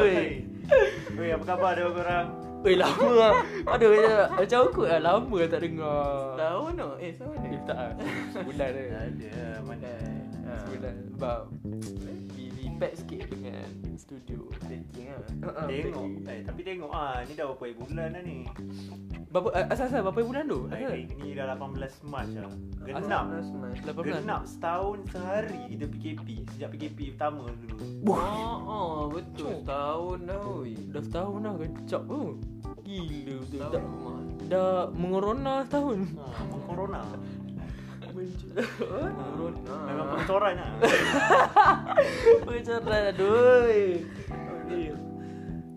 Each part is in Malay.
Oi. Oi, apa khabar dia korang? Weh lama lah Aduh macam, macam aku lah Lama tak dengar Tahun tu Eh sama Eh ni tak lah Sebulan je Ada mana? Ha. Sebulan Sebab Pack sikit dengan studio Dating lah Ha, Tengok. Eh, tapi tengok ah, ni dah berapa bulan dah ni? Berapa uh, asal-asal berapa bulan tu? Hari ni dah 18 Mac dah. Genap. Lapan bulan. Genap setahun sehari kita PKP sejak PKP pertama dulu. Oh, oh betul Tahun dah oi Dah setahun dah kecap tu Gila betul dah, dah mengorona setahun Ha, corona. Corona Memang pengecoran lah. Pengecaran aduh.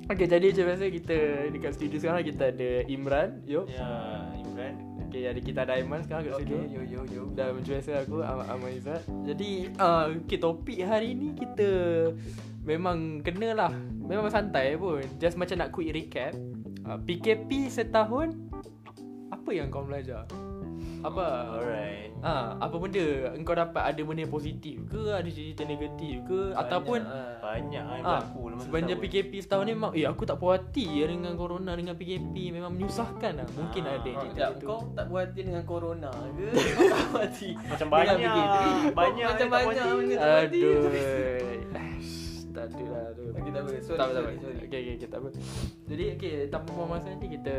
Okay jadi macam biasa kita Dekat studio sekarang kita ada Imran. Yo. Ya, Imran. Okay ada kita ada Aiman sekarang kat studio. Okay yo yo yo. Dan macam biasa aku Ahmad Ahmad Izzat. Jadi uh, okay, topik hari ni kita Memang kena lah Memang santai pun. Just macam nak quick recap. Uh, PKP setahun Apa yang kau belajar? Apa? Alright. Ah, apa benda engkau dapat ada benda yang positif ke ada cerita negatif ke ataupun lah. Banyak yang ah berlaku masa sebenarnya setahun. PKP setahun ni memang eh aku tak puas hati ya dengan corona dengan PKP memang menyusahkan lah. Mungkin Ah, ada Ha, cerita gitu. kau tak puas hati dengan corona ke? Kau tak puas hati Macam banyak. PKP? Banyak Macam yang tak banyak benda tak puas hati. Aduh. Tak ada lah tu. Okey, tak apa. Sorry, tak apa, tak sorry, apa. sorry. Okey, okay, tak apa. Jadi, okey, tanpa buang masa nanti kita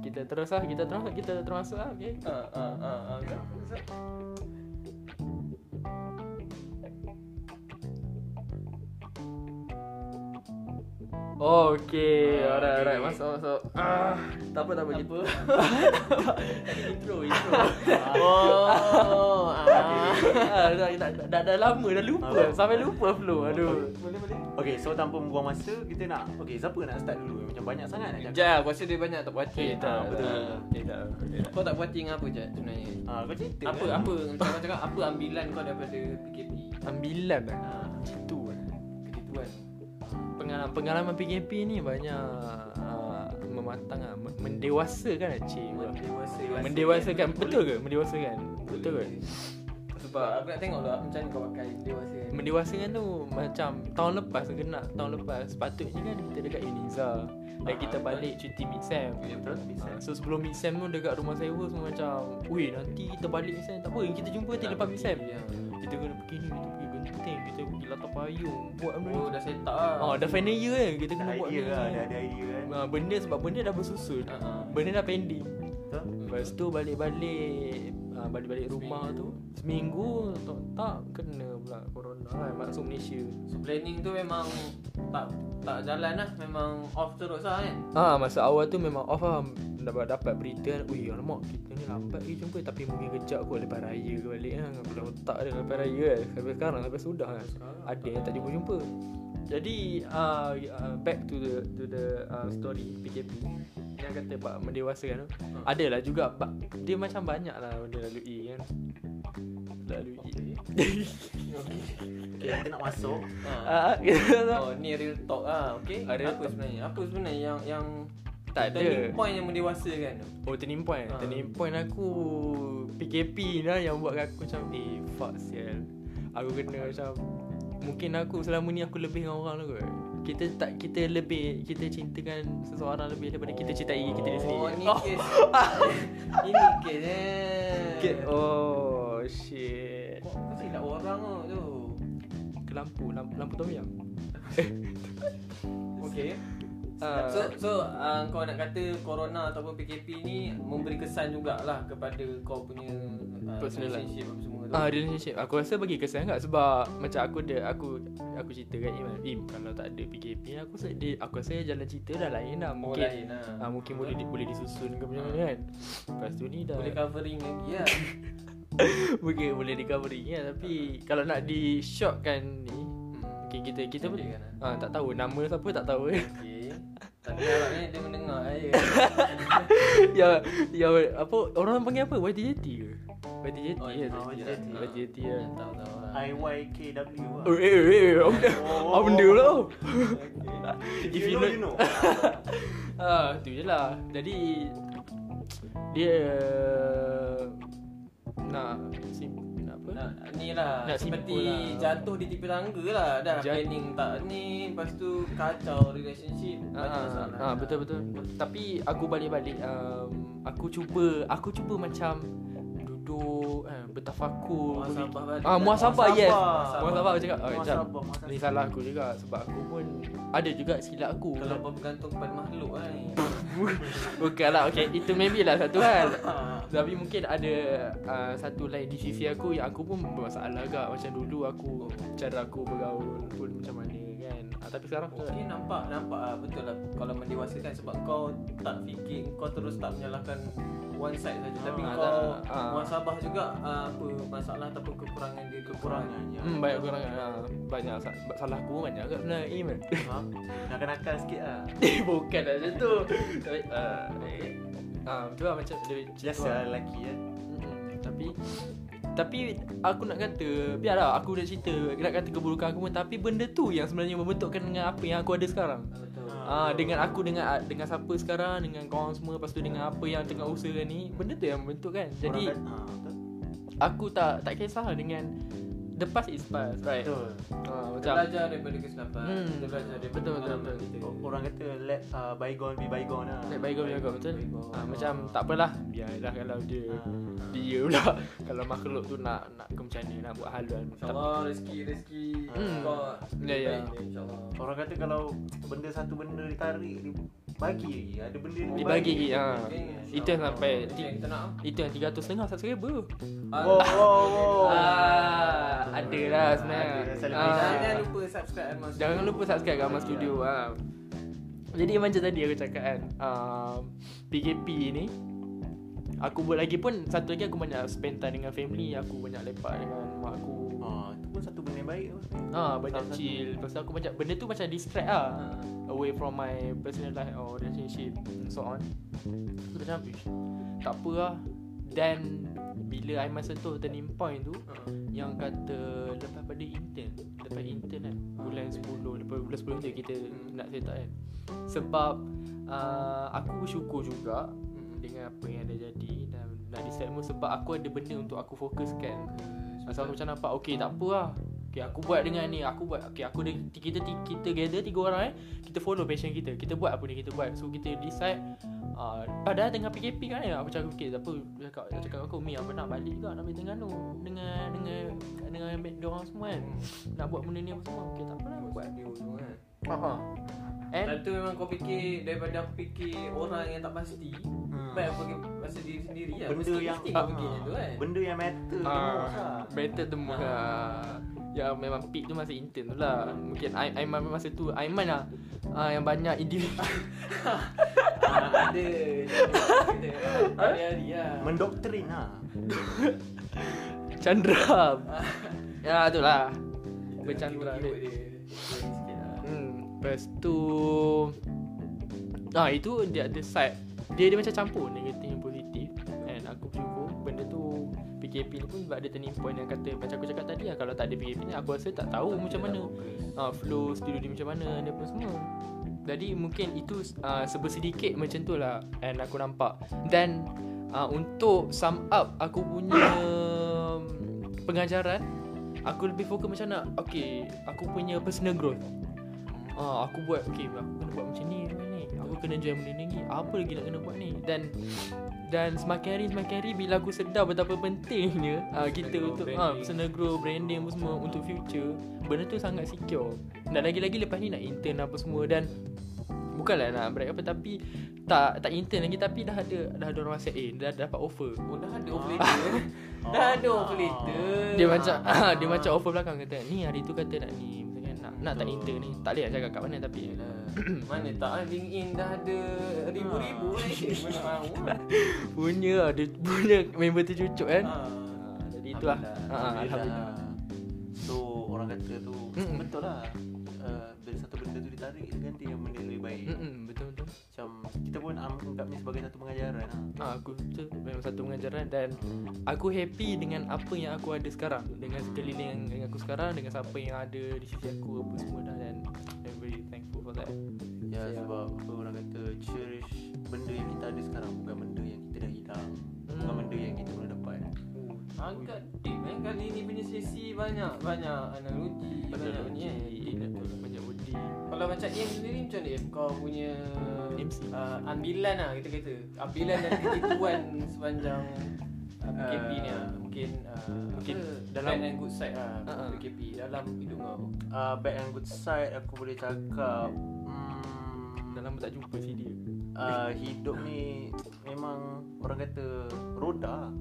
kita terus lah, kita terus kita termasuk lah, okey. Ha ha ha ha. Kau- Oh, okey. Ah, Alright, alright. okey. Masuk, masuk. Ah, tak apa, tak apa. Kita, apa. intro, intro. Oh, ah. ah, dah, dah, dah, lama, dah lupa. Ah. Sampai lupa flow. Aduh. Boleh boleh. Okay, so tanpa membuang masa, kita nak... Okay, siapa nak start dulu? Macam banyak sangat nak cakap. Jat, aku rasa dia banyak tak puas hati. Okey, tak, Ah, betul. Okey, tak. Okey. Kau tak puas hati dengan apa Jat sebenarnya? Ah, kau cerita Apa kan? apa macam kau cakap apa ambilan kau daripada PKP? Ambilan lah. Ha, Itu. Pengalaman, pengalaman PKP ni banyak uh, mematang lah. Men- Mendewasakan lah, cik. Mendewasa. Mendewasakan. Betul ke? Mendewasakan. Betul ke? Sebab aku nak tengok lah macam kau pakai dewasa. Mendewasakan tu macam tahun lepas kena tahun lepas sepatutnya kan kita dekat Uniza dan Ah, kita betul. balik cuti mid sem. Ya, betul. So sebelum mid sem tu dekat rumah sewa semua macam Weh nanti kita balik mid sem Tak apa kita jumpa nanti lepas mid sem Ya. Kita kena pergi ni Kita pergi genting Kita pergi latar payung Buat benda Oh, dah set up lah. Ah, dah final year kan Kita kena buat idea lah, ada, ada idea kan. Ah, Benda sebab benda dah bersusun ah. Benda dah pending Betul? Lepas tu balik-balik ah, Balik-balik rumah tu Seminggu tak, tak kena pula Corona lah Masuk Malaysia So planning tu memang tak tak jalan lah. Memang off terus lah kan. Ah masa awal tu memang off lah dapat dapat berita. Ui alamak kita ni lambat lagi jumpa tapi mungkin kejap kot lepas raya ke balik kan. Bila otak dia lepas raya kan. Sampai sekarang sampai sudah kan. Ada yang tak jumpa jumpa. Jadi uh, uh, back to the to the uh, story PKP yang kata pak mendewasa kan tu. Adalah juga ba- dia macam banyak lah benda lalui kan. Lalui. Okay, kita nak masuk. Ha. Kita Oh, ni real talk. Okay. Ah, real apa talk. sebenarnya? Apa sebenarnya yang yang tak ada. turning point yang mendewasakan tu? Oh turning point Ha. Turning point aku PKP lah yang buat aku macam Eh fuck sial Aku kena macam Mungkin aku selama ni aku lebih dengan orang tu kot Kita tak kita lebih Kita cintakan seseorang lebih daripada kita cintai diri kita sendiri Oh, ni oh. kes. ini kes eh. Oh shit Kau silap orang tu tu. Ke lampu Lampu, lampu tom yam Okay. Ah. So so uh, kau nak kata corona ataupun PKP ni memberi kesan jugalah kepada kau punya uh, Personal life. relationship apa semua tu. Ah relationship Aku rasa bagi kesan kat sebab macam aku ada aku aku cerita kat Im Im kalau tak ada PKP aku rasa dia, aku rasa jalan cerita dah lain dah Oh, mungkin lain lah. ah, mungkin boleh di, boleh disusun ke macam mana kan. Lepas tu ni dah boleh covering lagi lah. mungkin boleh di covering kan tapi kalau nak di shortkan ni mungkin kita kita pun Boleh kan, ah, tak tahu nama siapa tak tahu Okay. Tapi harapnya dia mendengar je. ya ya apa orang panggil apa YTJT ke YTJT Oh, ya oh, YTJT YTJT. YTJT ya Tahu tahu lah. IYKW lah. Oh, eh, eh, eh, apa apa benda lah If you know, you know. Ah, tu je lah. Jadi dia nak sim, nak ni lah Nak seperti lah. jatuh di tepi tangga lah dah Jat- planning tak ni lepas tu kacau relationship banyak Ah, masalah. ah, betul betul. Tapi aku balik-balik um, aku cuba aku cuba macam duduk eh, bertafakur. Muhasabah balik Ah, muhasabah yes. Muhasabah aku cakap. Oh, muhasabah. Ni salah aku juga sebab aku pun ada juga silap aku. Kalau kau bergantung kepada makhluk lah ni. Bukan lah okay Itu maybe lah satu hal Ah. Tapi mungkin ada uh, Satu lain di sisi aku Yang aku pun bermasalah agak Macam dulu aku Cara aku bergaul pun macam mana kan Tapi sekarang aku Okay nampak nampak lah betul lah kalau mendewasakan sebab kau tak fikir kau terus tak menyalahkan one side saja tapi Ah, kau ah. muasabah juga ah, apa masalah ataupun kekurangan dia Kekurangan je. Hmm, banyak kurang uh, Banyak sa- salah aku banyak agak sebenarnya Eh man Ha? Nakal-nakal sikit lah. Eh bukan lah macam tu Tapi eh, uh, lah macam dia, Biasa lelaki kan. Mm-mm. Tapi tapi aku nak kata biarlah aku dah cerita nak kata keburukan aku pun tapi benda tu yang sebenarnya membentukkan dengan apa yang aku ada sekarang. betul Ah dengan aku dengan dengan siapa sekarang dengan kau semua lepas tu dengan apa yang tengah usaha ni benda tu yang membentuk kan. Jadi betul. aku tak tak kisah dengan the past is past right. Betul. Kita macam belajar daripada kesilapan Hmm. kita belajar daripada Betul, betul, betul. kita Orang kata let uh, bygone be bygone lah. Baik baik kau jaga betul. Bygone. Ah macam tak apalah biarlah kalau dia Ah. dia pula kalau makhluk tu nak nak ke macam ni nak buat haluan. InsyaAllah rezeki rezeki Hmm. kau Ya, ya. InsyaAllah Orang kata kalau benda satu benda ditarik dia bagi. Ada benda yang dibagi lagi ha. Itu yang sampai Itu yang kita nak Itu yang 300 setengah subscriber Wow, wow, wow. Ah, ada lah sebenarnya. Ah. Jangan lupa subscribe Almas Jangan lupa subscribe Amal Studio ah. Jadi macam tadi aku cakap kan um, PKP ni Aku buat lagi pun Satu lagi aku banyak spend time dengan family Aku banyak lepak dengan mak aku Ah, pun satu benda yang baik tu. Ah, banyak Salah satu. chill. Lepas tu aku macam Benda tu macam distract lah. Away from my personal life Or relationship and So on. Aku macam "Ish, Tak apa lah. Dan Bila Aiman sentuh turning point tu Yang kata Lepas pada intern Lepas intern kan Bulan 10 Lepas bulan 10 tu kita Nak set up kan. Sebab uh, Aku bersyukur juga Dengan apa yang dah jadi Dan nak pun Sebab aku ada benda untuk aku fokuskan Masa aku macam nampak Okay tak apa lah. Okay aku buat dengan ni. Aku buat Okay aku ada Kita kita gather Tiga orang eh. Kita follow passion kita. Kita buat apa ni kita buat. So kita decide uh, Padahal tengah PKP kan ya, Aku cakap okay tak apa Dia Cakap, dia cakap aku Mi apa nak balik juga? Nak pergi Terengganu Dengan Dengan Dengan dia orang semua kan. Nak buat benda ni apa semua. Okay tak apa lah Buat. Studio tu kan. Uh-huh. And Dan tu memang kau fikir Daripada aku fikir Orang yang tak pasti Hmm. Baik aku fikir Pasal diri sendiri lah Benda Mesti- yang Mesti kau fikir macam tu kan Benda yang matter tu Ah, lah. better temu lah. Ya memang peak tu masa intern tu lah. Mungkin Ai- Aiman masa tu Aiman lah uh, yang banyak individu. Ah, Ada Hari-hari lah Mendoktrin lah. Chandra. ya tu lah. Bercandra dia. Hmm, lepas tu Ah itu dia ada side. Dia dia macam campur negatif dan positif. And aku bersyukur Benda tu PKP ni pun sebab ada turning point yang kata Macam aku cakap tadi lah Kalau tak ada PKP ni Aku rasa tak tahu macam mana ah, Flow studio dia macam mana Dia apa semua. Jadi mungkin itu uh, Sebersedikit macam tu lah And aku nampak. Dan uh, Untuk sum up Aku punya Pengajaran Aku lebih fokus macam nak Okay Aku punya personal growth Ah, aku buat okay, aku kena buat macam ni, macam ni. Aku kena join benda ni. Apa lagi nak kena buat ni? Dan dan semakin hari semakin hari bila aku sedar betapa pentingnya ah, kita untuk branding. ah, personal grow, branding apa semua untuk future. Benda tu sangat secure. Dan lagi-lagi lepas ni nak intern apa semua dan bukanlah nak break apa tapi tak tak intern lagi tapi dah ada dah ada orang WhatsApp eh dah, dah dapat offer. Oh dah ada offer letter Dah ada offer letter Dia macam ah, dia macam offer belakang kata ni hari tu kata nak ni nak tak intern ni. Tak boleh nak cakap kat mana tapi Mana tak ah, LinkedIn dah ada ribu-ribu Ah. kan Mana mahu lah punya lah, dia punya member tu cucuk kan. Ah. Ah, jadi itulah. Alhamdulillah. Ha, alhamdulillah. So orang kata tu Mm-mm. betul lah. Uh, bila satu benda tu ditarik ganti yang benda yang lebih baik. Mm-mm, betul betul. Macam kita pun anggapnya sebagai satu pengajaran lah. Ah, aku tu memang satu pengajaran dan aku happy dengan apa yang aku ada sekarang dengan sekeliling yang, yang aku sekarang dengan siapa yang ada di sisi aku apa semua dah dan I'm very thankful for that. Ya Ya. sebab apa orang kata cherish benda yang kita ada sekarang bukan benda yang kita dah hilang. Bukan Hmm. benda yang kita belum dapat. Agak deep eh. Kali ni punya sesi banyak Banyak analogi Banyak Banyak ni eh. Banyak budi Kalau macam Im sendiri macam Im? Kau punya MC. uh, Ambilan lah kita kata. Ambilan dan tipuan sepanjang uh, PKP ni lah Mungkin uh, Mungkin dalam- Bad and good side lah Ha-ha. PKP Dalam hidup kau. Uh, Bad and good side Aku boleh cakap hmm, Dah lama tak jumpa si dia. uh, Hidup ni Memang Orang kata Roda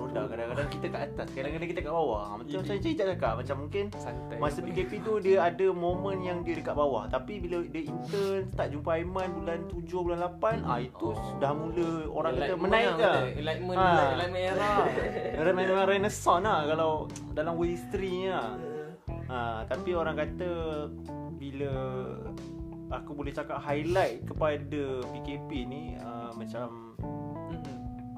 Roda kadang-kadang kita kat atas Kadang-kadang kita kat bawah Macam macam Cik cakap Macam mungkin Santai Masa PKP tu dia ada momen yang dia dekat bawah Tapi bila dia intern Start jumpa Aiman bulan 7 bulan 8 ah Itu Oh. dah mula orang kata menaik lah, lah kata. Enlightenment Ha. Enlightenment era memang renaissance lah Kalau dalam history ni lah ha, Tapi orang kata Bila Aku boleh cakap highlight kepada PKP ni uh, Macam.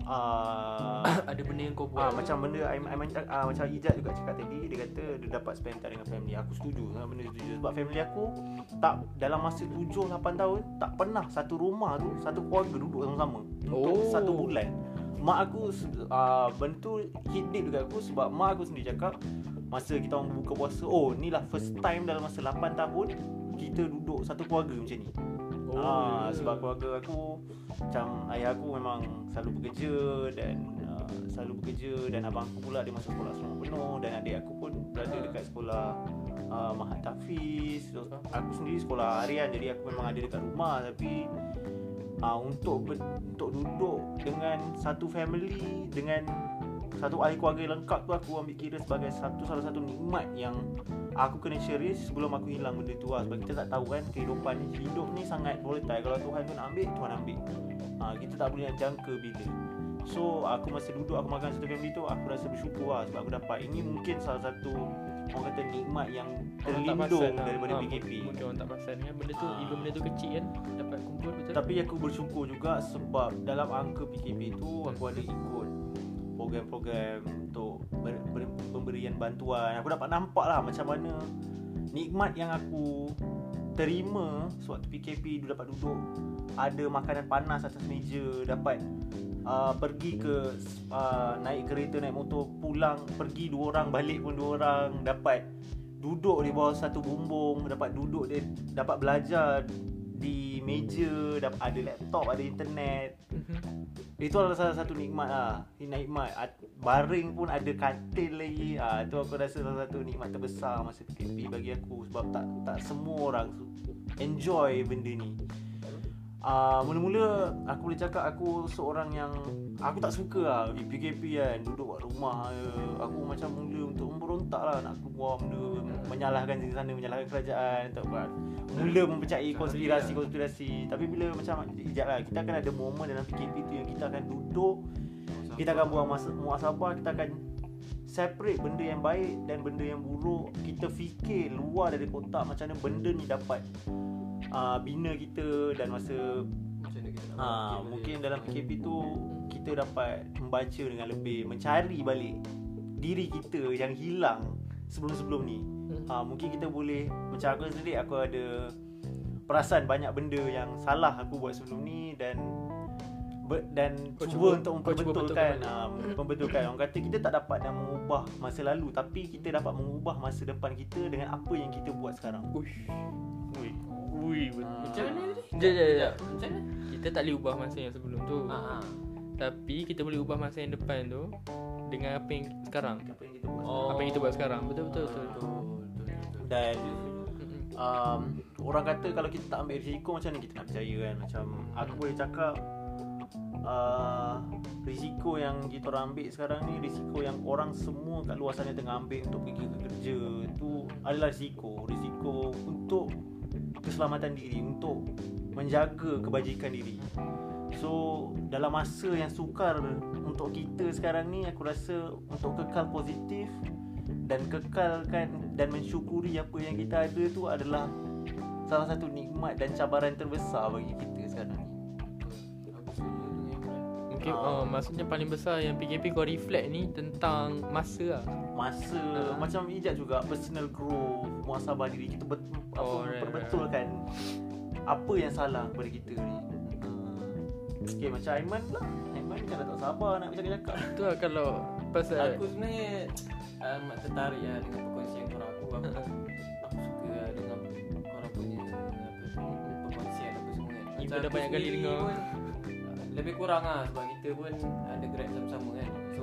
Uh, Ada benda yang kau buat macam benda I, I, ah, macam Ijat juga cakap tadi dia kata dia dapat spend time dengan family. Aku setuju dengan benda setuju sebab family aku tak dalam masa 7 8 tahun tak pernah satu rumah tu satu keluarga duduk sama-sama untuk Oh. satu bulan. Mak aku uh, benda tu hit deep dekat aku sebab mak aku sendiri cakap masa kita orang buka puasa oh ni lah first time dalam masa 8 tahun kita duduk satu keluarga macam ni. Oh, Ah, ya. sebab keluarga aku macam ayah aku memang selalu bekerja dan uh, selalu bekerja dan abang aku pula dia masuk sekolah semua penuh dan adik aku pun berada dekat sekolah uh, Mahat Tafiz. So, aku sendiri sekolah harian jadi aku memang ada dekat rumah tapi uh, untuk ber, untuk duduk dengan satu family dengan satu ahli keluarga lengkap tu aku ambil kira sebagai satu salah satu nikmat yang aku kena cherish sebelum aku hilang benda tu lah. Sebab kita tak tahu kan kehidupan ni hidup ni sangat volatile. Kalau Tuhan tu nak ambil Tuhan ambil. Ha, kita tak boleh nak jangka bila. So aku masa duduk aku makan satu family tu aku rasa bersyukur lah sebab aku dapat. Ini mungkin salah satu orang kata nikmat yang terlindung lah. daripada PKP Mungkin orang tak perasan kan Benda tu Ah. Even benda tu kecil kan Dapat kumpul betul. Tapi aku bersyukur juga sebab dalam angka PKP tu aku ada ikut program-program untuk ber, ber, pemberian bantuan. Aku dapat nampak lah macam mana nikmat yang aku terima sewaktu PKP dulu dapat duduk ada makanan panas atas meja dapat uh, pergi ke uh, naik kereta naik motor pulang pergi dua orang balik pun dua orang dapat duduk di bawah satu bumbung dapat duduk dia dapat belajar di meja dapat ada laptop ada internet. Mhm. itu adalah salah satu nikmat lah. Nikmat. At- Baring pun ada katil lagi. Ah Itu aku rasa salah satu nikmat terbesar Masa PKP bagi aku Sebab tak tak semua orang Enjoy benda ni Ah, Mula-mula aku boleh cakap aku seorang yang Aku tak suka lah PKP kan Duduk kat rumah je Aku macam mula untuk memberontak lah Nak keluar benda Menyalahkan sini sana Menyalahkan kerajaan tak apa. Mula mempercayai konspirasi-konspirasi Tapi bila macam Sekejap lah Kita akan ada momen dalam PKP tu Yang kita akan duduk Kita akan buang masa muasabah Kita akan separate benda yang baik dan benda yang buruk. Kita fikir luar dari kotak Macam mana benda ni dapat uh, Bina kita dan masa Macam mana kita nak Ha, mungkin dalam PKP tu kita dapat membaca dengan lebih mencari balik diri kita yang hilang sebelum-sebelum ni. Ha, mungkin kita boleh macam aku sendiri aku ada perasan banyak benda yang salah aku buat sebelum ni dan ber, dan Kau cuba, cuba- untuk kau cuba memperbetulkan betulkan ha, membetulkan orang kata kita tak dapat nak mengubah masa lalu tapi kita dapat mengubah masa depan kita dengan apa yang kita buat sekarang. Uish Ui. Ui Ah. Macam mana tadi? Sekejap, sekejap, sekejap. Macam mana? Kita tak boleh ubah masa yang sebelum tu Ha, ha. Tapi kita boleh ubah masa yang depan tu Dengan apa yang sekarang Apa yang kita buat Oh. Apa yang kita buat sekarang Betul betul betul, Betul, betul, betul. Dan um, orang kata kalau kita tak ambil risiko macam mana kita nak percaya kan macam aku boleh cakap uh, risiko yang kita orang ambil sekarang ni risiko yang orang semua kat luar sana tengah ambil untuk pergi ke kerja tu adalah risiko risiko untuk keselamatan diri untuk menjaga kebajikan diri So dalam masa yang sukar untuk kita sekarang ni aku rasa untuk kekal positif dan kekalkan dan mensyukuri apa yang kita ada tu adalah salah satu nikmat dan cabaran terbesar bagi kita sekarang ni. Mungkin Ah. uh, maksudnya paling besar yang PKP kau reflect ni Tentang masa lah Masa Ah. macam ijat juga personal growth, muasabah diri kita bet, apa Oh, right, perbetulkan apa yang salah kepada kita ni. Ah. Okay macam Aiman lah Aiman kan dah tak sabar nak bercakap-cakap Tu lah kalau Pasal Aku sebenarnya amat tertarik lah dengan perkongsian korang aku. Aku, Ha. aku suka lah dengan korang punya apa, perkongsian apa semua kan. Ibu dah banyak kali dengar. pun, uh, Lebih kurang lah sebab kita pun ada grad sama-sama kan. So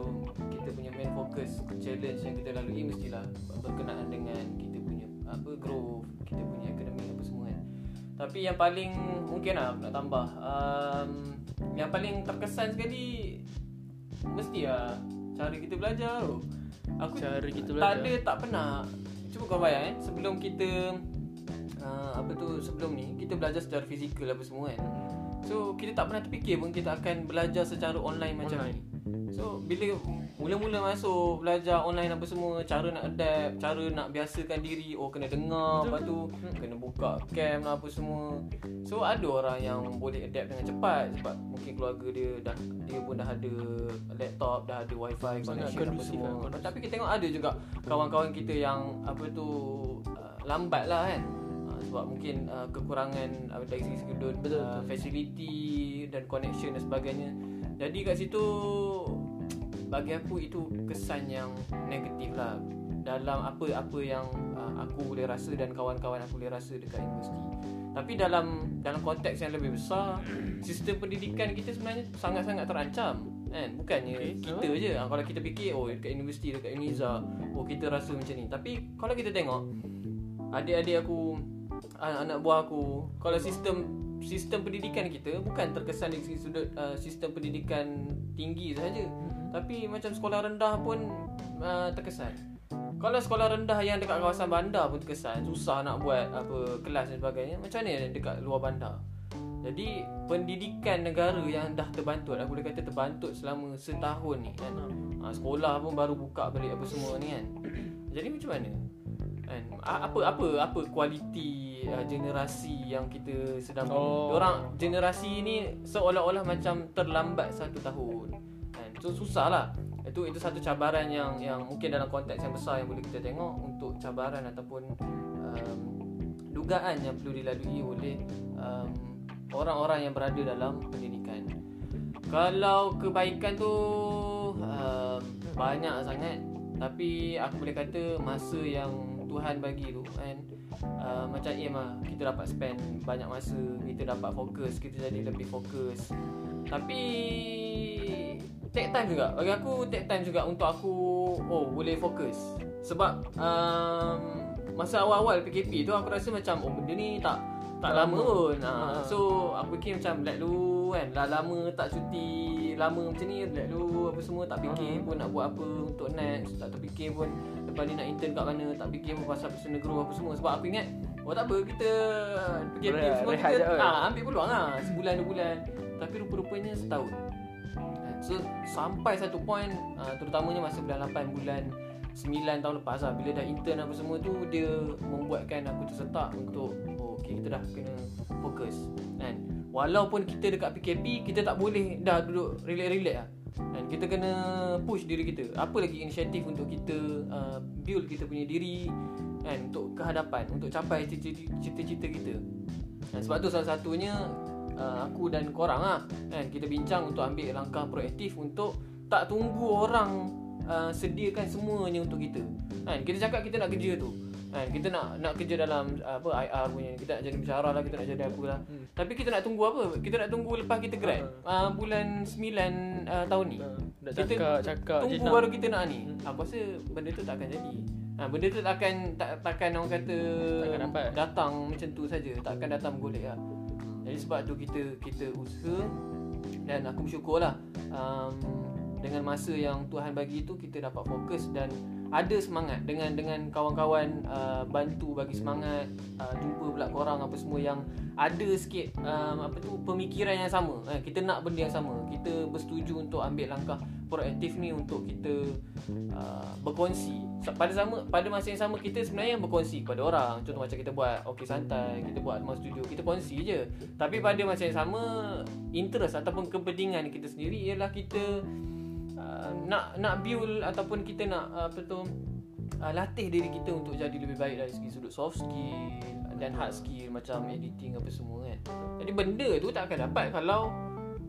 kita punya main focus challenge yang kita lalui mestilah berkenaan dengan kita apa growth, kita punya akademik apa semua kan. Tapi yang paling mungkin lah nak tambah um, Yang paling terkesan sekali Mesti lah cara kita belajar tu Aku Cara kita tak belajar. ada tak pernah Cuba kau bayang eh Sebelum kita uh, Apa tu sebelum ni Kita belajar secara fizikal apa semua kan So kita tak pernah terfikir pun Kita akan belajar secara online macam Online. ni So bila mula-mula masuk belajar online apa semua Cara nak adapt Cara nak biasakan diri Oh kena dengar Lepas tu kena buka cam lah apa semua So ada orang yang boleh adapt dengan cepat Sebab mungkin keluarga dia dah Dia pun dah ada laptop Dah ada wifi connection apa semua kondusif. Tapi kita tengok ada juga Kawan-kawan kita yang Apa tu uh, Lambat lah kan Uh, sebab mungkin uh, kekurangan uh, dari segi sudut Betul, uh, betul. facility dan connection dan sebagainya. Jadi kat situ bagi aku itu kesan yang negatif lah dalam apa-apa yang uh, aku boleh rasa dan kawan-kawan aku boleh rasa dekat universiti. Tapi dalam dalam konteks yang lebih besar, sistem pendidikan kita sebenarnya sangat-sangat terancam. Kan? Bukannya Okay. kita je. Ah, Kalau kita fikir oh dekat universiti dekat Uniza, oh kita rasa macam ni. Tapi kalau kita tengok adik-adik aku anak buah aku kalau sistem sistem pendidikan kita bukan terkesan dari segi sudut uh, sistem pendidikan tinggi sahaja. Tapi macam sekolah rendah pun uh, terkesan. Kalau sekolah rendah yang dekat kawasan bandar pun terkesan susah nak buat apa kelas dan sebagainya macam mana dekat luar bandar? Jadi pendidikan negara yang dah terbantut aku boleh kata terbantut selama setahun ni kan. Ha, sekolah pun baru buka balik apa semua ni kan. Jadi macam mana kan A- apa apa apa kualiti uh, generasi yang kita sedang Oh. oh. orang generasi ni seolah-olah macam terlambat satu tahun kan so susah lah itu itu satu cabaran yang yang mungkin dalam konteks yang besar yang boleh kita tengok untuk cabaran ataupun um, dugaan yang perlu dilalui oleh um, orang-orang yang berada dalam pendidikan kalau kebaikan tu um, banyak sangat tapi aku boleh kata masa yang Tuhan bagi tu. Kan uh, macam Im lah kita dapat spend banyak masa kita dapat fokus kita jadi lebih fokus. Tapi take time juga. Bagi aku take time juga untuk aku oh boleh fokus. Sebab um, masa awal-awal PKP tu aku rasa macam oh benda ni tak tak lama. pun. Ha. Ha. So aku fikir macam let dulu kan. Dah lama tak cuti Lama macam ni let dulu apa semua Tak fikir Ha. pun nak buat apa untuk next Tak terfikir pun Ni nak intern kat mana Tak fikir pun pasal personal growth apa semua. Sebab aku ingat Oh tak apa kita PKP Rehat- semua kita ah, Ambil peluang lah. Sebulan dua bulan. Tapi rupa-rupanya setahun? So sampai satu point uh, Terutamanya masa bulan 8 Bulan 9 tahun lepas lah Bila dah intern apa semua tu Dia membuatkan aku tersetak untuk Oh okay kita dah kena fokus kan? Walaupun kita dekat PKP Kita tak boleh dah duduk relax-relax lah kan? Kita kena push diri kita Apa lagi inisiatif untuk kita uh, Build kita punya diri kan? Untuk kehadapan Untuk capai cita-cita kita dan sebab tu salah satunya uh, aku dan korang lah kan kita bincang untuk ambil langkah proaktif untuk tak tunggu orang uh, sediakan semuanya untuk kita. Kan kita cakap kita nak kerja tu. Kan kita nak nak kerja dalam apa IR punya kita nak jadi pensyarah lah kita nak jadi apa lah. Hmm. Tapi kita nak tunggu apa? Kita nak tunggu lepas kita grad uh, bulan 9 uh, tahun ni. Nak Kita cakap Cakap je Tunggu nak baru kita nak ni. Hmm. Aku rasa benda tu tak akan jadi. Ha, benda tu tak akan tak takkan orang kata Takkan dapat. datang macam tu saja, takkan datang bergolek lah. Jadi sebab tu kita kita usaha dan aku bersyukurlah um, dengan masa yang Tuhan bagi tu kita dapat fokus dan ada semangat dengan dengan kawan-kawan uh, bantu bagi semangat uh, jumpa pula korang apa semua yang ada sikit um, apa tu pemikiran yang sama. Eh, kita nak benda yang sama. Kita bersetuju untuk ambil langkah proaktif ni untuk kita uh, berkongsi. Pada sama pada masa yang sama kita sebenarnya berkongsi kepada orang. Contoh macam kita buat okey santai kita buat rumah studio kita kongsi je. Tapi pada masa yang sama interest ataupun kepentingan kita sendiri ialah kita uh, nak nak build ataupun kita nak uh, apa tu uh, latih diri kita untuk jadi lebih baik dari segi sudut soft skill dan hard skill macam editing apa semua kan. Jadi benda tu tak akan dapat kalau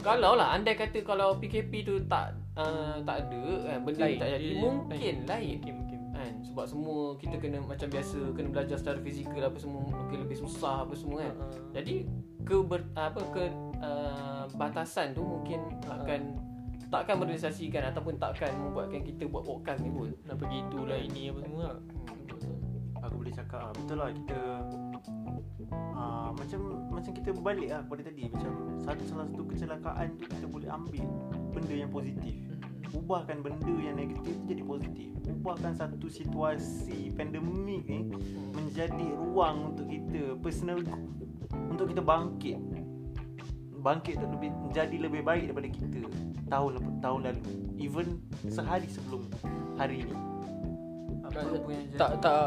kalau lah andai kata kalau PKP tu tak uh, tak ada kan benda Lain. tak jadi mungkin lain. Mungkin mungkin. Kan sebab semua kita kena macam biasa kena belajar secara fizikal apa semua mungkin lebih susah apa semua kan. Uh, jadi ke ber, apa ke uh, batasan tu mungkin akan takkan merealisasikan ataupun takkan membuatkan kita buat podcast ni pun Nak pergi tu lah ini apa semua lah Aku boleh cakap ah, betul lah kita ah, macam macam kita berbalik lah pada tadi macam satu salah satu kecelakaan tu kita boleh ambil benda yang positif. Ubahkan benda yang negatif jadi positif. Ubahkan satu situasi pandemik ni menjadi ruang untuk kita personal untuk kita bangkit. Bangkit tu lebih menjadi lebih baik daripada kita tahun tahun lalu. Even sehari sebelum hari ni. apa pun yang jadi Tak tak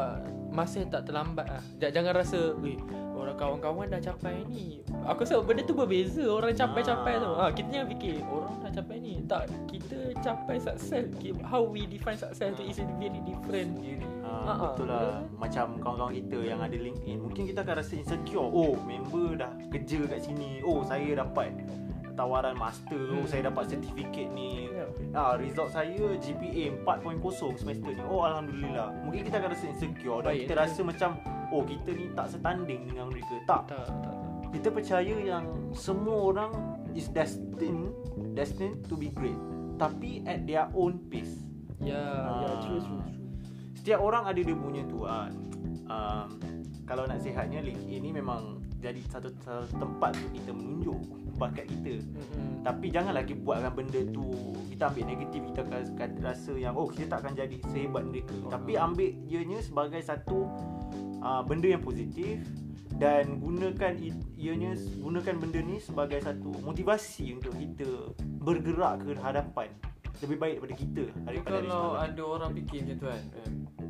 Masa tak terlambat lah Jangan rasa Weh Orang kawan-kawan dah capai ni Aku rasa benda tu berbeza. Orang capai-capai tu. Ha, Kita jangan fikir Orang dah capai ni. Tak Kita capai sukses How we define success tu Is very different. Ha, betul lah. Macam kawan-kawan kita yang ada LinkedIn Mungkin kita akan rasa insecure. Oh member dah kerja kat sini. Oh saya dapat tawaran master Oh Hmm. saya dapat sertifikat ni Ya. Ah, result saya GPA 4.0 semester ni Oh Alhamdulillah Mungkin kita akan rasa insecure Dan Baik, kita ya. rasa macam Oh kita ni tak setanding dengan mereka Tak Tak tak tak Kita percaya yang Semua orang Is destined Destined to be great Tapi at their own pace Ya Ya Ah. true true true Setiap orang ada dia punya tu ah. um, Kalau nak sihatnya LinkedIn ni memang Jadi satu, satu tempat untuk kita menunjuk Bakat kita. Mm-mm. Tapi janganlah kita buatkan benda tu Kita ambil negatif Kita akan, akan rasa yang Oh kita tak akan jadi sehebat mereka. Oh, Tapi ambil ianya sebagai satu uh, Benda yang positif dan gunakan ianya gunakan benda ni sebagai satu motivasi untuk kita bergerak ke hadapan lebih baik daripada kita daripada kalau ada orang fikir macam tu kan eh,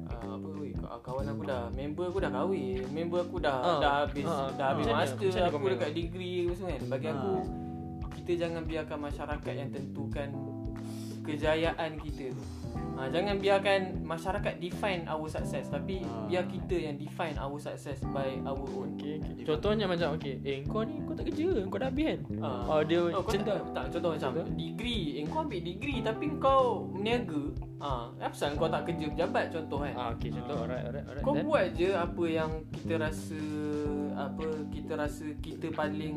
uh, apa weh ka- kawan aku dah member aku dah kahwin. Member aku dah Ah, dah habis ah, dah habis mana? master Macam mana aku dekat degree apa semua kan. Bagi Ah. aku kita jangan biarkan masyarakat yang tentukan kejayaan kita tu ha, jangan biarkan masyarakat define our success tapi Ah. biar kita yang define our success by our own Okay, okay. Contohnya macam okay, Eh kau ni kau tak kerja Kau dah habis kan Ah. Oh dia Oh, macam tak, tak, contoh macam Contoh? degree eh, Kau ambil degree tapi kau meniaga ah, Apa kau tak kerja pejabat contoh kan Ah, okay, contoh alright, alright, alright. Kau Then? buat je apa yang kita rasa apa kita rasa kita paling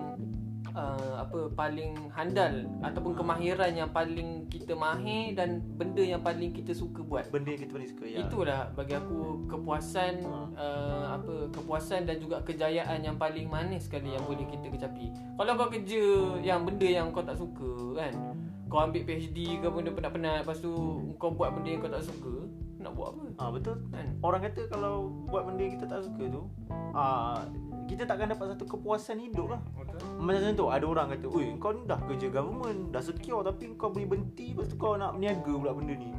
uh, apa paling handal ataupun kemahiran yang paling kita mahir dan benda yang paling kita suka buat. benda yang kita paling suka ya. Itulah bagi aku kepuasan uh, apa kepuasan dan juga kejayaan yang paling manis sekali yang boleh kita kecapi. Kalau kau kerja yang benda yang kau tak suka kan. Kau ambil PhD ke benda penat-penat lepas tu kau buat benda yang kau tak suka, nak buat apa? Ah betul. Kan? Orang kata kalau buat benda yang kita tak suka tu, ah kita takkan dapat satu kepuasan hidup lah. Betul. Macam tu ada orang kata, "Oi, kau ni dah kerja government, dah secure tapi kau boleh berhenti lepas tu kau nak berniaga pula benda ni."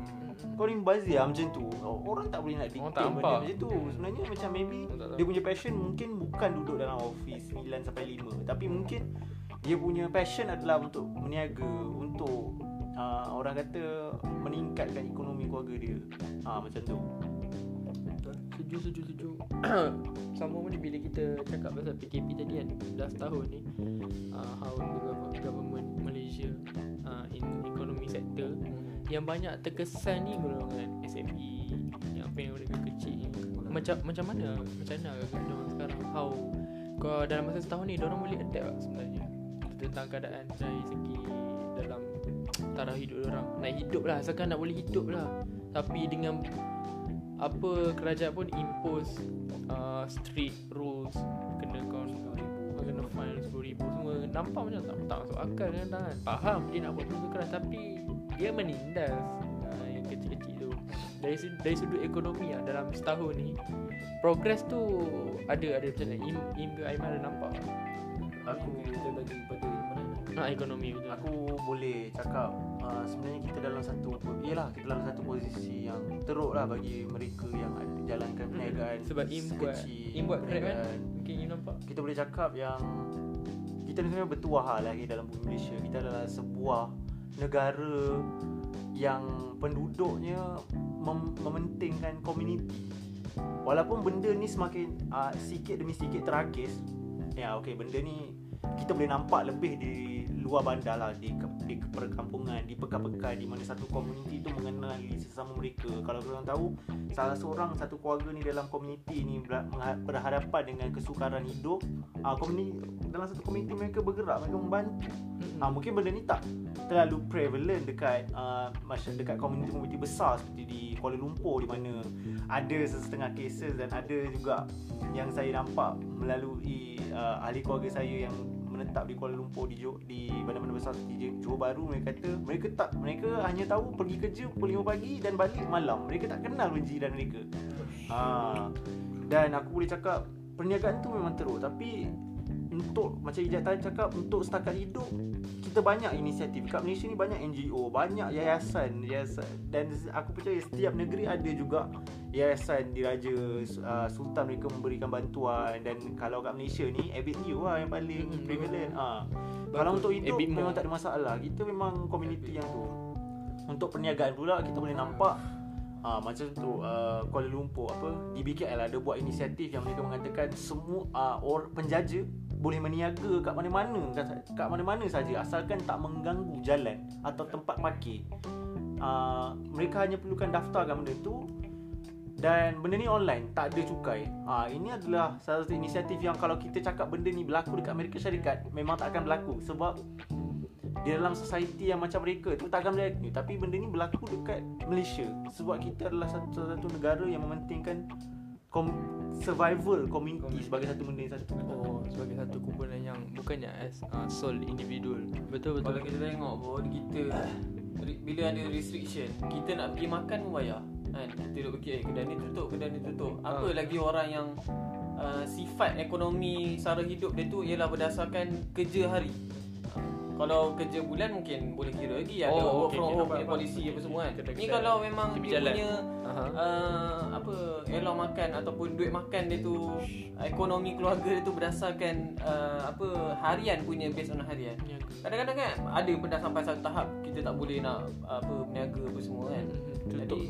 Kau ni bazir lah macam tu Orang tak boleh nak dictate benda nampak. macam tu Sebenarnya macam maybe. Dia punya passion mungkin bukan duduk dalam office 9 sampai 5 Tapi mungkin Dia punya passion adalah untuk meniaga Untuk uh, Orang kata Meningkatkan ekonomi keluarga dia ha, Macam tu Setuju, setuju, setuju Sama pun bila kita cakap pasal PKP tadi kan Dah setahun ni uh, How the gov- government Malaysia uh, In economy sector Yang banyak terkesan ni golongan SME Yang apa yang mereka kecil ni. Macam macam mana Macam mana agak sekarang? How Kau dalam masa setahun ni Diorang boleh adapt tak sebenarnya? Tentang keadaan dari segi Dalam Taraf hidup orang Nak hidup lah Asalkan nak boleh hidup lah. Tapi dengan apa kerajaan pun impose uh, strict rules kena kau kena fine RM10,000 semua. Nampak macam tak, tak masuk akal kan kan faham dia nak buat benda keras tapi dia menindas uh, yang kecil-kecil tu. Dari dari sudut ekonomi lah, dalam setahun ni progress tu ada ada macam mana? Im, Im Aiman ada nampak? Aku kita bagi pada nak ekonomi betul Aku boleh cakap uh, Sebenarnya kita dalam satu Yelah kita dalam satu posisi yang Teruk lah bagi mereka yang ada Jalankan perniagaan sebab Im buat Im buat grab kan perniagaan. mungkin Im nampak kita boleh cakap yang kita ni sebenarnya bertuah lah lahir dalam bumi Malaysia. Kita adalah sebuah negara yang penduduknya mem- mementingkan komuniti. Walaupun benda ni semakin uh, sikit demi sikit teragis. Ya okey benda ni kita boleh nampak lebih di luar bandar lah di, di perkampungan di pekan-pekan di mana satu komuniti tu mengenali sesama mereka. Kalau korang tahu salah seorang satu keluarga ni dalam komuniti ni berhadapan dengan kesukaran hidup uh, komuniti dalam satu komuniti mereka bergerak mereka membantu. Ah mungkin benda ni tak terlalu prevalent dekat uh, masyarakat dekat komuniti-komuniti besar seperti di Kuala Lumpur di mana ada sesetengah cases dan ada juga yang saya nampak melalui uh, ahli keluarga saya yang menetap di Kuala Lumpur di Jo- di bandar-bandar besar seperti Je- Johor Bahru mereka kata mereka tak mereka hanya tahu pergi kerja pukul 5 pagi dan balik malam. Mereka tak kenal pun jiran mereka ha. dan aku boleh cakap perniagaan tu memang teruk. Tapi untuk macam Ijat tadi cakap untuk setakat hidup kita banyak inisiatif. Kat Malaysia ni banyak NGO banyak yayasan yayasan. Dan aku percaya setiap negeri ada juga yayasan diraja uh, sultan mereka memberikan bantuan. Dan kalau kat Malaysia ni ABTU lah yang paling Hmm, prevalent. Ah. Bagus. kalau untuk hidup ABIT memang tak ada masalah. Kita memang komuniti yang tu. Untuk perniagaan pula kita boleh nampak Ah macam tu uh, Kuala Lumpur apa di BKL ada buat inisiatif yang mereka mengatakan semua uh, or penjaja boleh meniaga kat mana-mana kat, mana-mana saja asalkan tak mengganggu jalan atau tempat parkir. Uh, mereka hanya perlukan daftarkan benda tu dan benda ni online tak ada cukai. Ah ini adalah salah satu inisiatif yang kalau kita cakap benda ni berlaku dekat Amerika Syarikat memang tak akan berlaku sebab di dalam society yang macam mereka tu tak akan berlaku tapi benda ni berlaku dekat Malaysia sebab kita adalah satu satu negara yang mementingkan kom- survival community sebagai satu benda yang satu. Oh, sebagai satu kumpulan yang bukannya as uh, sole individual. Betul betul. Kalau kita tengok pun kita bila ada restriction, kita nak pergi makan pun bayar. Kan? Kita duduk fikir eh, kedai ni tutup, kedai ni tutup. Apa Ah. lagi orang yang uh, sifat ekonomi sara hidup dia tu ialah berdasarkan kerja hari. Kalau kerja bulan mungkin boleh kira lagi ada Oh, work okey, from home punya polisi apa semua kan. Ni kalau memang dia punya Aha. uh, apa elok makan ataupun duit makan dia tu ekonomi keluarga dia tu berdasarkan uh, apa harian punya based on harian. Ya. Kadang-kadang kan ada pun dah sampai satu tahap kita tak boleh nak apa berniaga apa semua kan. Hmm, tutup.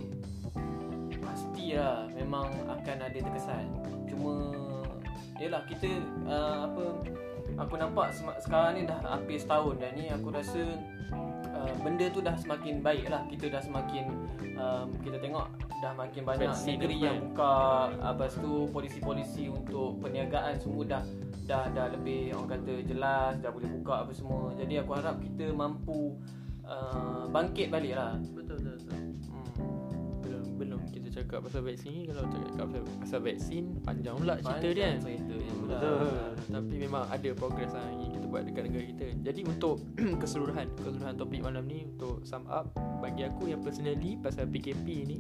Jadi pastilah memang akan ada terkesan. Cuma yalah kita uh, apa aku nampak sekarang ni dah hampir setahun dah ni aku rasa uh, benda tu dah semakin baik lah. Kita dah semakin um, kita tengok dah makin banyak Vaksin negeri yang buka lepas tu polisi-polisi untuk perniagaan semua dah dah dah lebih orang kata jelas dah boleh buka apa semua. Jadi aku harap kita mampu uh, bangkit balik lah. Betul betul kita cakap pasal vaksin ni kalau cakap pasal, pasal vaksin panjang pula cerita dia kan. cerita dia pula. Betul. Tapi memang ada progress lah yang kita buat dekat negara kita. Jadi untuk keseluruhan keseluruhan topik malam ni untuk sum up bagi aku yang personally pasal PKP ni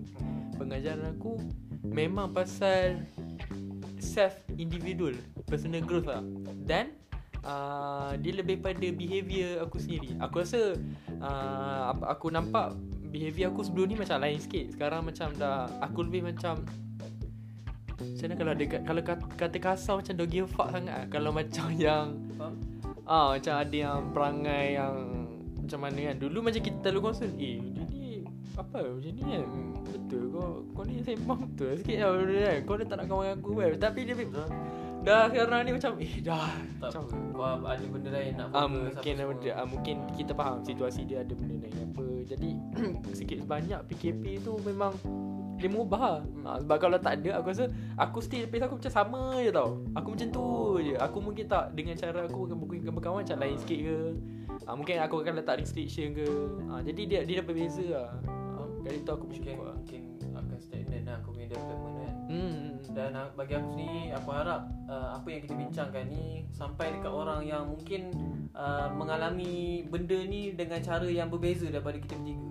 pengajaran aku memang pasal self individual personal growth lah dan uh, dia lebih pada behaviour aku sendiri aku rasa uh, aku nampak behaviour aku sebelum ni macam lain sikit. Sekarang macam dah aku lebih macam macam mana kalau ada kalau kata, kasar macam don't give a fuck sangat. Kalau macam yang ah macam ada yang perangai yang macam mana kan. Dulu macam kita terlalu concern eh ni apa macam ni kan? Betul kau kau ni sembang betul sikit lah kan. Kau dah tak nak kawan aku kan. Tapi dia Betul. Dah sekarang ni macam eh dah tak macam apa kau ada benda lain nak Ah fokus mungkin ada ah, mungkin kita faham situasi dia ada benda lain apa. Jadi sikit sebanyak PKP tu memang dia mengubah lah. Ha, sebab kalau tak ada aku rasa aku still pace aku macam sama je tau. Aku macam tu je. Aku mungkin tak dengan cara aku dengan berkawan macam lain sikit ke. Ha, mungkin aku akan letak restriction ke. Ha, jadi dia dia dah berbeza lah. Ha, kali tu aku mungkin, bersyukur lah. mungkin akan stagnant lah aku punya development Hmm. dan uh, bagi aku sendiri aku harap uh, apa yang kita bincangkan ni sampai dekat orang yang mungkin uh, mengalami benda ni dengan cara yang berbeza daripada kita bertiga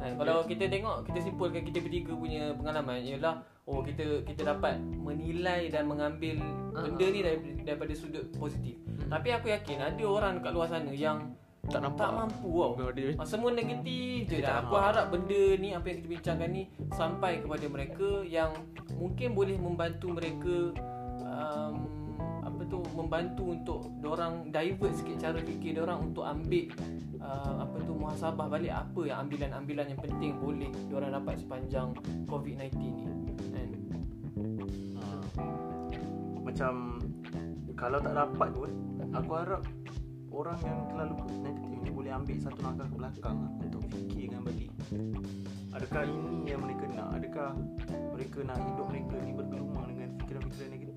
Kan? Kalau kita tengok kita simpulkan kita bertiga punya pengalaman ialah oh kita kita dapat menilai dan mengambil benda ni daripada, daripada sudut positif. Tapi aku yakin ada orang dekat luar sana yang Tak nampak. tak mampu tau. Dia- Ah, Semua negatif je dah. Aku harap benda ni apa yang kita bincangkan ni sampai kepada mereka yang mungkin boleh membantu mereka um, apa tu membantu untuk orang divert sikit cara fikir orang untuk ambil uh, apa tu muhasabah balik apa yang ambilan-ambilan yang penting boleh orang dapat sepanjang COVID-19 ni. Kan? Ha. Macam kalau tak dapat pun aku harap orang yang terlalu negatif ni boleh ambil satu langkah ke belakang ah, untuk fikirkan balik. Adakah ini yang mereka nak? Adakah mereka nak hidup mereka ni bergelumang dengan fikiran-fikiran negatif?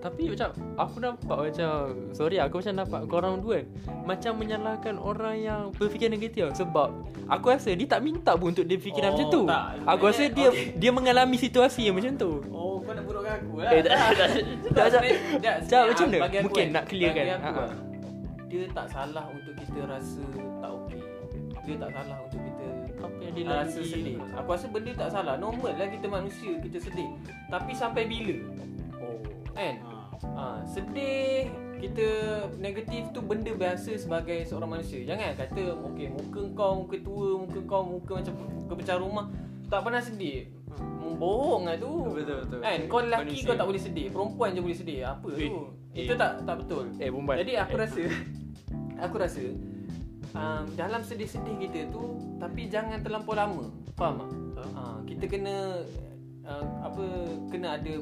Tapi macam Aku nampak macam Sorry aku macam nampak Korang dua kan Macam menyalahkan orang yang Berfikir negatif. Sebab Aku rasa dia tak minta pun Untuk dia fikiran Oh, macam tu tak. Aku rasa dia Okay. Dia mengalami situasi yang macam tu Oh kau nak burukkan aku lah. Eh, tak- tak- tak- tak- tak- sebenarnya- tak, sebenarnya macam mana? Mungkin kan, nak clear kan? aku Ha, lah, Dia tak salah untuk kita rasa tak okey. Dia tak salah untuk kita Apa yang dia rasa sedih. Aku rasa benda tak salah. Normal lah kita manusia Kita sedih. Tapi sampai bila? Oh. Kan? Ha. ha, Sedih Kita negatif tu benda biasa sebagai seorang manusia. Jangan kata Okay muka kau muka tua Muka kau muka macam muka pecah rumah. Tak pernah sedih Bohong lah tu Betul, betul. Kan kau lelaki Manusia. kau tak boleh sedih Perempuan je boleh sedih Apa Eh, tu eh. Itu tak tak betul Eh Bumban Jadi aku rasa Aku rasa um, Dalam sedih-sedih kita tu Tapi jangan terlampau lama Faham tak? Uh, kita kena uh, Apa Kena ada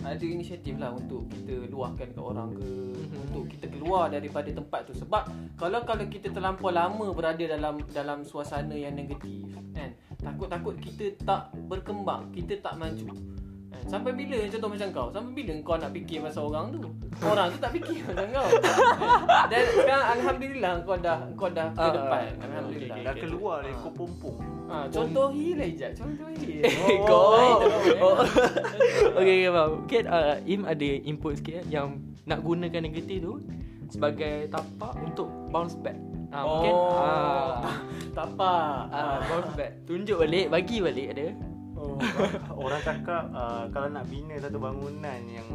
ada inisiatif lah untuk kita luahkan ke orang ke Mhm. untuk kita keluar daripada tempat tu sebab kalau kalau kita terlampau lama berada dalam dalam suasana yang negatif kan takut-takut kita tak berkembang kita tak maju kan? sampai bila contoh macam kau? Sampai bila kau nak fikir pasal orang tu? Orang tu tak fikir macam kau. Dan sekarang alhamdulillah kau dah kau dah ke Ah, depan. ah, alhamdulillah okey, Dah keluar dari kopompong. ha, contohi lah Ijat contohi Eh Oh, kau. Oh, oh. Okay okay faham. Mungkin uh, Im ada input sikit kan Yang nak gunakan negatif tu Sebagai tapak Untuk bounce back. Ah, Mungkin Oh. ah, tapak. Ah, Bounce back. Tunjuk balik Bagi balik ada oh. Orang cakap uh, kalau nak bina satu bangunan yang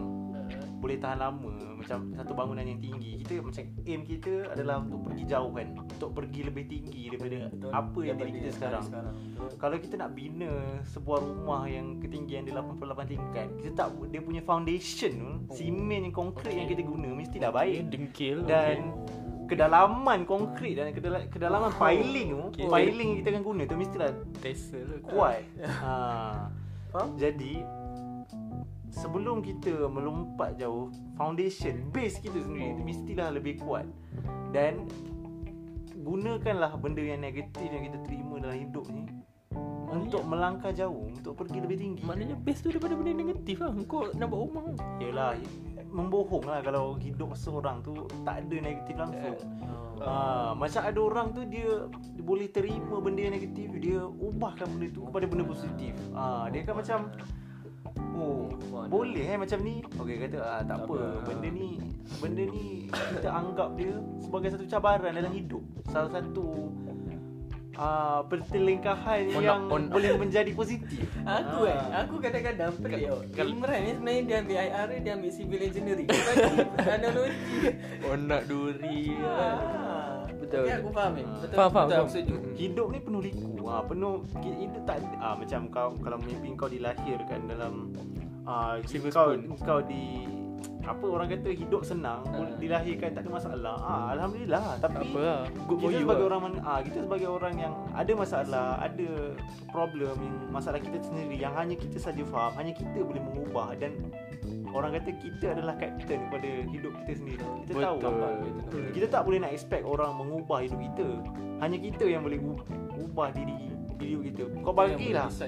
boleh tahan lama macam satu bangunan yang tinggi kita macam aim kita adalah untuk pergi jauh kan untuk pergi lebih tinggi daripada Betul. apa yang diri kita sekarang. Betul. Kalau kita nak bina sebuah rumah yang ketinggian dia 88 tingkat, kita tak dia punya foundation tu, simen yang konkret yang kita guna mestilah baik Dengkil dan kedalaman konkret dan kedala- kedalaman piling tu, Okay. piling yang kita akan guna tu mestilah Tesla lah kuat. ha. Faham? Jadi sebelum kita melompat jauh, foundation, base kita sendiri oh. mestilah lebih kuat. Dan gunakanlah benda yang negatif yang kita terima dalam hidup ni untuk melangkah jauh, untuk pergi lebih tinggi. Maknanya base tu daripada benda negatif lah Kau nak buat rumah Yelah, membohong lah kalau hidup seorang tu tak ada negatif langsung. Ha, macam ada orang tu dia, dia boleh terima benda yang negatif dia ubahkan benda tu kepada benda positif. Ha, dia kan macam oh boleh eh macam ni. Okey kata ah, tak apa benda ni benda ni kita anggap dia sebagai satu cabaran dalam hidup. Salah satu uh, pertelingkahan On- yang on- boleh menjadi positif. Aku eh, Ah. aku kadang-kadang pelik tau. Kal- Imran ni sebenarnya dia ambil IR dia ambil civil engineering. Analogi. Oh nak duri Ah. Betul. Tapi aku faham eh. Betul. Faham, faham, betul, faham. Aku setuju. Mm-mm. Hidup ni penuh liku. Ha, penuh hidup tak ah macam kau kalau mimpi kau dilahirkan dalam ah kau spoon. kau di apa orang kata hidup senang Ah. dilahirkan tak ada masalah. Ah alhamdulillah Tak tapi apa lah Good kita sebagai lah orang mana ah kita sebagai orang yang ada masalah, ada problem yang masalah kita sendiri yang hanya kita saja faham, hanya kita boleh mengubah dan orang kata kita adalah captain kepada hidup kita sendiri. Kita tahu Betul. apa. Kita tak boleh nak expect orang mengubah hidup kita. Hanya kita yang boleh ubah diri diri kita. Kau bagilah kita.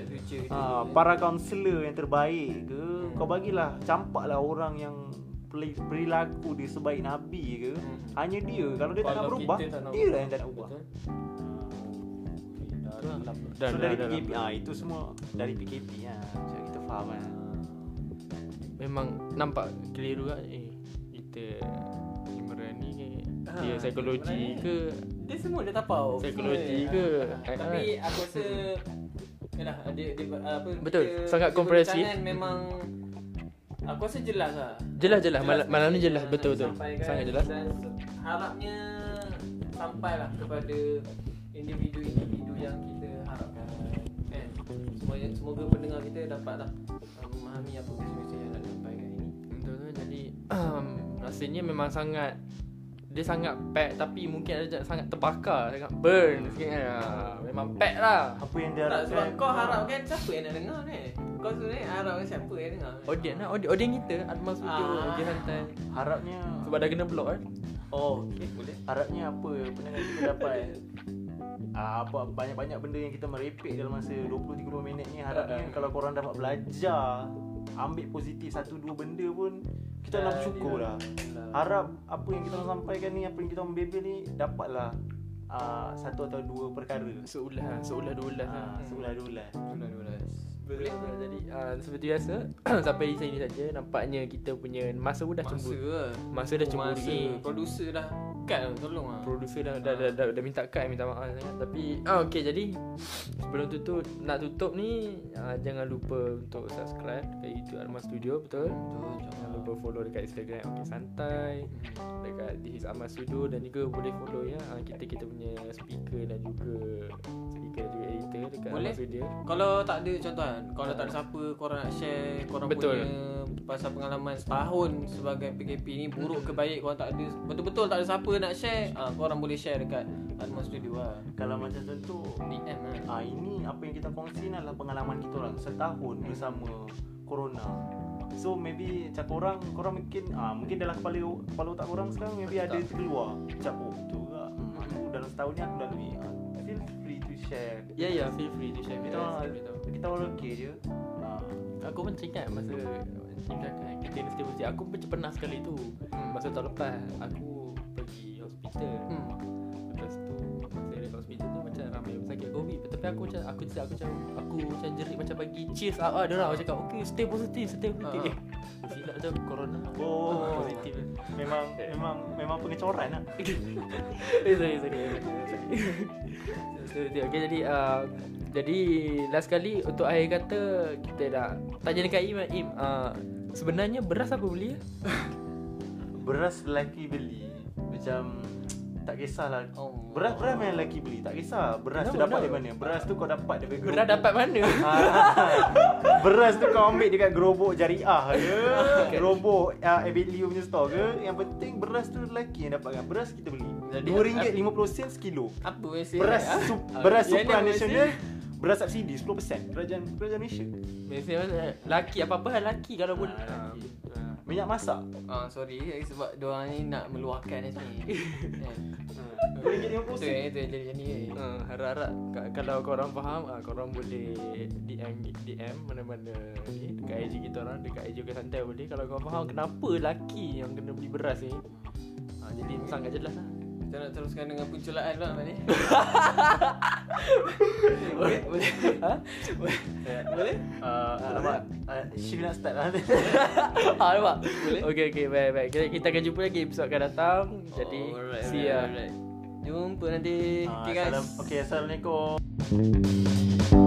ah, para kaunselor yang terbaik ke, kau bagilah campaklah orang yang perilaku dia sebaik nabi ke. Hmm. Hanya dia kalau dia tak nak Kalau berubah, kita tak nak dia lah yang tak nak ubah. Betul. Dan so dari dah- dah- PKP ah itu semua dari PKP ah. Macam kita faham kan. Memang nampak keliru kan Eh kita Imran ni Ah, Dia psikologi Imran ni- ke Dia semua dia tapau. Psikologi Semua. ke? Ah, Eh, Tapi aku rasa Yalah, dia, dia, apa, Betul, kita- sangat komprehensif. berbincangan memang Aku rasa jelas lah Jelas, jelas. Malam- malam ni jelas. yang Betul, betul. disampaikan Sangat jelas. Dan harapnya Sampailah kepada Individu-individu yang kita harapkan kan? Semoga, semoga pendengar kita dapatlah uh, Memahami apa mesej yang nak disampaikan ini Betul tu Jadi um, Rasanya memang sangat dia sangat pack tapi mungkin ada sangat terbakar, sangat burn sikit kan. Ah, memang pack lah. Apa yang dia Tak, sebab harapkan kau harapkan siapa yang nak dengar ni? Kau sebenarnya harapkan siapa yang dengar? Audience lah, audience, audience kita Atma Studio, Ah. audience hantai. Harapnya Sebab dah kena block kan. Oh, okay, boleh. Harapnya apa pendengar kita dapat ah, apa banyak-banyak benda yang kita merepek dalam masa 20-30 minit ni harapnya Ah. kalau korang dapat belajar ambil positif satu dua benda pun kita nak bersyukur lah. Harap apa yang kita nak sampaikan ni apa yang kita membebel ni dapatlah ah, satu atau dua perkara. Seulah, seulah dua ulas lah. Ah, sebulan dua bulan. Bulan 12. Boleh tak? Jadi uh, seperti biasa sampai di sini saja nampaknya kita punya masa pun dah Masa cemburu. lah. Masa dah cemburu Masa producer dah cut lah, tolong lah. Producer dah dah, dah, dah, dah minta cut minta maaf sangat tapi ah okey jadi sebelum tutup nak tutup ni uh, jangan lupa untuk subscribe dekat YouTube Arma Studio betul. Betul, Jangan lupa follow dekat Instagram Okey Santai dekat This is Ahmad Studio dan juga boleh follow ya uh, kita kita punya speaker dan juga speaker dan juga editor dekat Boleh. Ahmad Studio. Kalau tak ada contoh kan Kalau tak ada siapa Korang nak share Korang Betul. punya Pasal pengalaman setahun Sebagai PKP ni Buruk ke baik Korang tak ada Betul-betul tak ada siapa nak share ah, Korang boleh share dekat Atmos Studio lah Kalau macam contoh DM lah Ah ini apa yang kita kongsi ni adalah pengalaman kita orang setahun bersama corona. So maybe macam korang korang mungkin ah mungkin dalam kepala kepala otak korang sekarang maybe ada terkeluar macam oh betul juga. Hmm, aku dalam setahun ni aku lalui. Ah, feel free to share. Ya ya feel free to share Kita kita. orang kita orang okey je. Ah, Aku pun ingat masa cakap kita mesti mesti Aku pun pernah sekali tu Masa tahun lepas Aku hospital hmm. Lepas tu Masa dari hospital tu Macam ramai yang sakit covid Tapi aku macam Aku aku aku macam Aku macam jerit Macam bagi cheers ah, ah, Diorang aku cakap Okay stay positif Stay positif Ah. Eh Silap macam corona Oh. Ah, Positif memang memang memang pengecoran lah. Eh sorry sorry sorry Sorry, Okay jadi uh, Jadi Last kali Untuk akhir kata Kita dah Tanya dekat Im Im uh, Sebenarnya beras apa beli ya? Beras lelaki beli macam tak kisahlah. Oh. Beras beras memang lelaki beli. Tak kisah beras tu No, dapat no. dari mana. Beras tu kau dapat dari Beras dapat mana? Ah, beras tu kau ambil dekat gerobok jariah ke Gerobok uh, Abelio punya store ke Yang penting beras tu lelaki yang dapatkan Beras kita beli Jadi, RM2.50 sekilo Apa yang Beras ah? Ah, beras supra apa nasional Beras subsidi 10% Kerajaan kerajaan Malaysia Biasanya laki apa-apa hal laki kalau pun. Ah, laki. Ah. Minyak masak Ah sorry eh, sebab diorang ni nak meluahkan ni. RM2.50 Itu yang itu yang jadi ni. eh. Uh, harap-harap ka- kalau korang faham uh, korang boleh DM DM mana-mana ni dekat IG kita orang dekat IG ke santai boleh kalau kau faham kenapa laki yang kena beli beras ni uh, jadi sangat jelas lah Kita nak teruskan dengan punculaan pula Mat ni. boleh? Boleh? ha? Boleh? Uh, alamak uh, Shift nak start lah ah, nampak? Boleh? Okay okay baik baik kita, kita akan jumpa lagi episod akan datang jadi Alright, see ya alright, alright. Jumpa nanti. Ah, Okay guys. Assalam- Okay Assalamualaikum